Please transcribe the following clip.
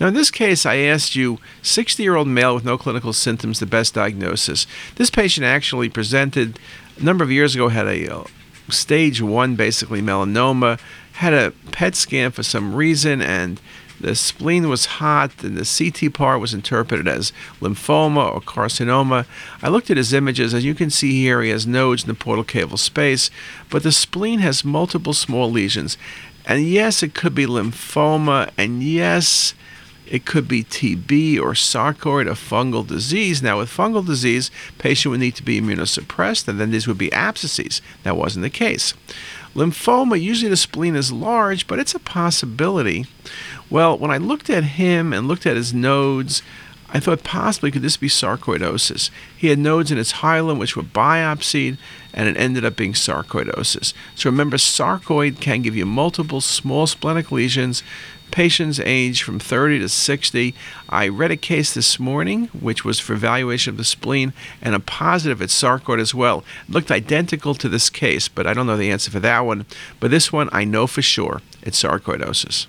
Now, in this case, I asked you 60 year old male with no clinical symptoms, the best diagnosis. This patient actually presented a number of years ago, had a uh, stage one, basically melanoma, had a PET scan for some reason, and the spleen was hot, and the CT part was interpreted as lymphoma or carcinoma. I looked at his images. As you can see here, he has nodes in the portal caval space, but the spleen has multiple small lesions. And yes, it could be lymphoma, and yes, it could be TB or sarcoid or fungal disease. Now, with fungal disease, patient would need to be immunosuppressed, and then these would be abscesses. That wasn't the case. Lymphoma, usually the spleen is large, but it's a possibility. Well, when I looked at him and looked at his nodes, I thought possibly could this be sarcoidosis? He had nodes in his hilum which were biopsied, and it ended up being sarcoidosis. So remember, sarcoid can give you multiple small splenic lesions. Patients age from 30 to 60. I read a case this morning, which was for evaluation of the spleen, and a positive at sarcoid as well. It looked identical to this case, but I don't know the answer for that one. But this one, I know for sure it's sarcoidosis.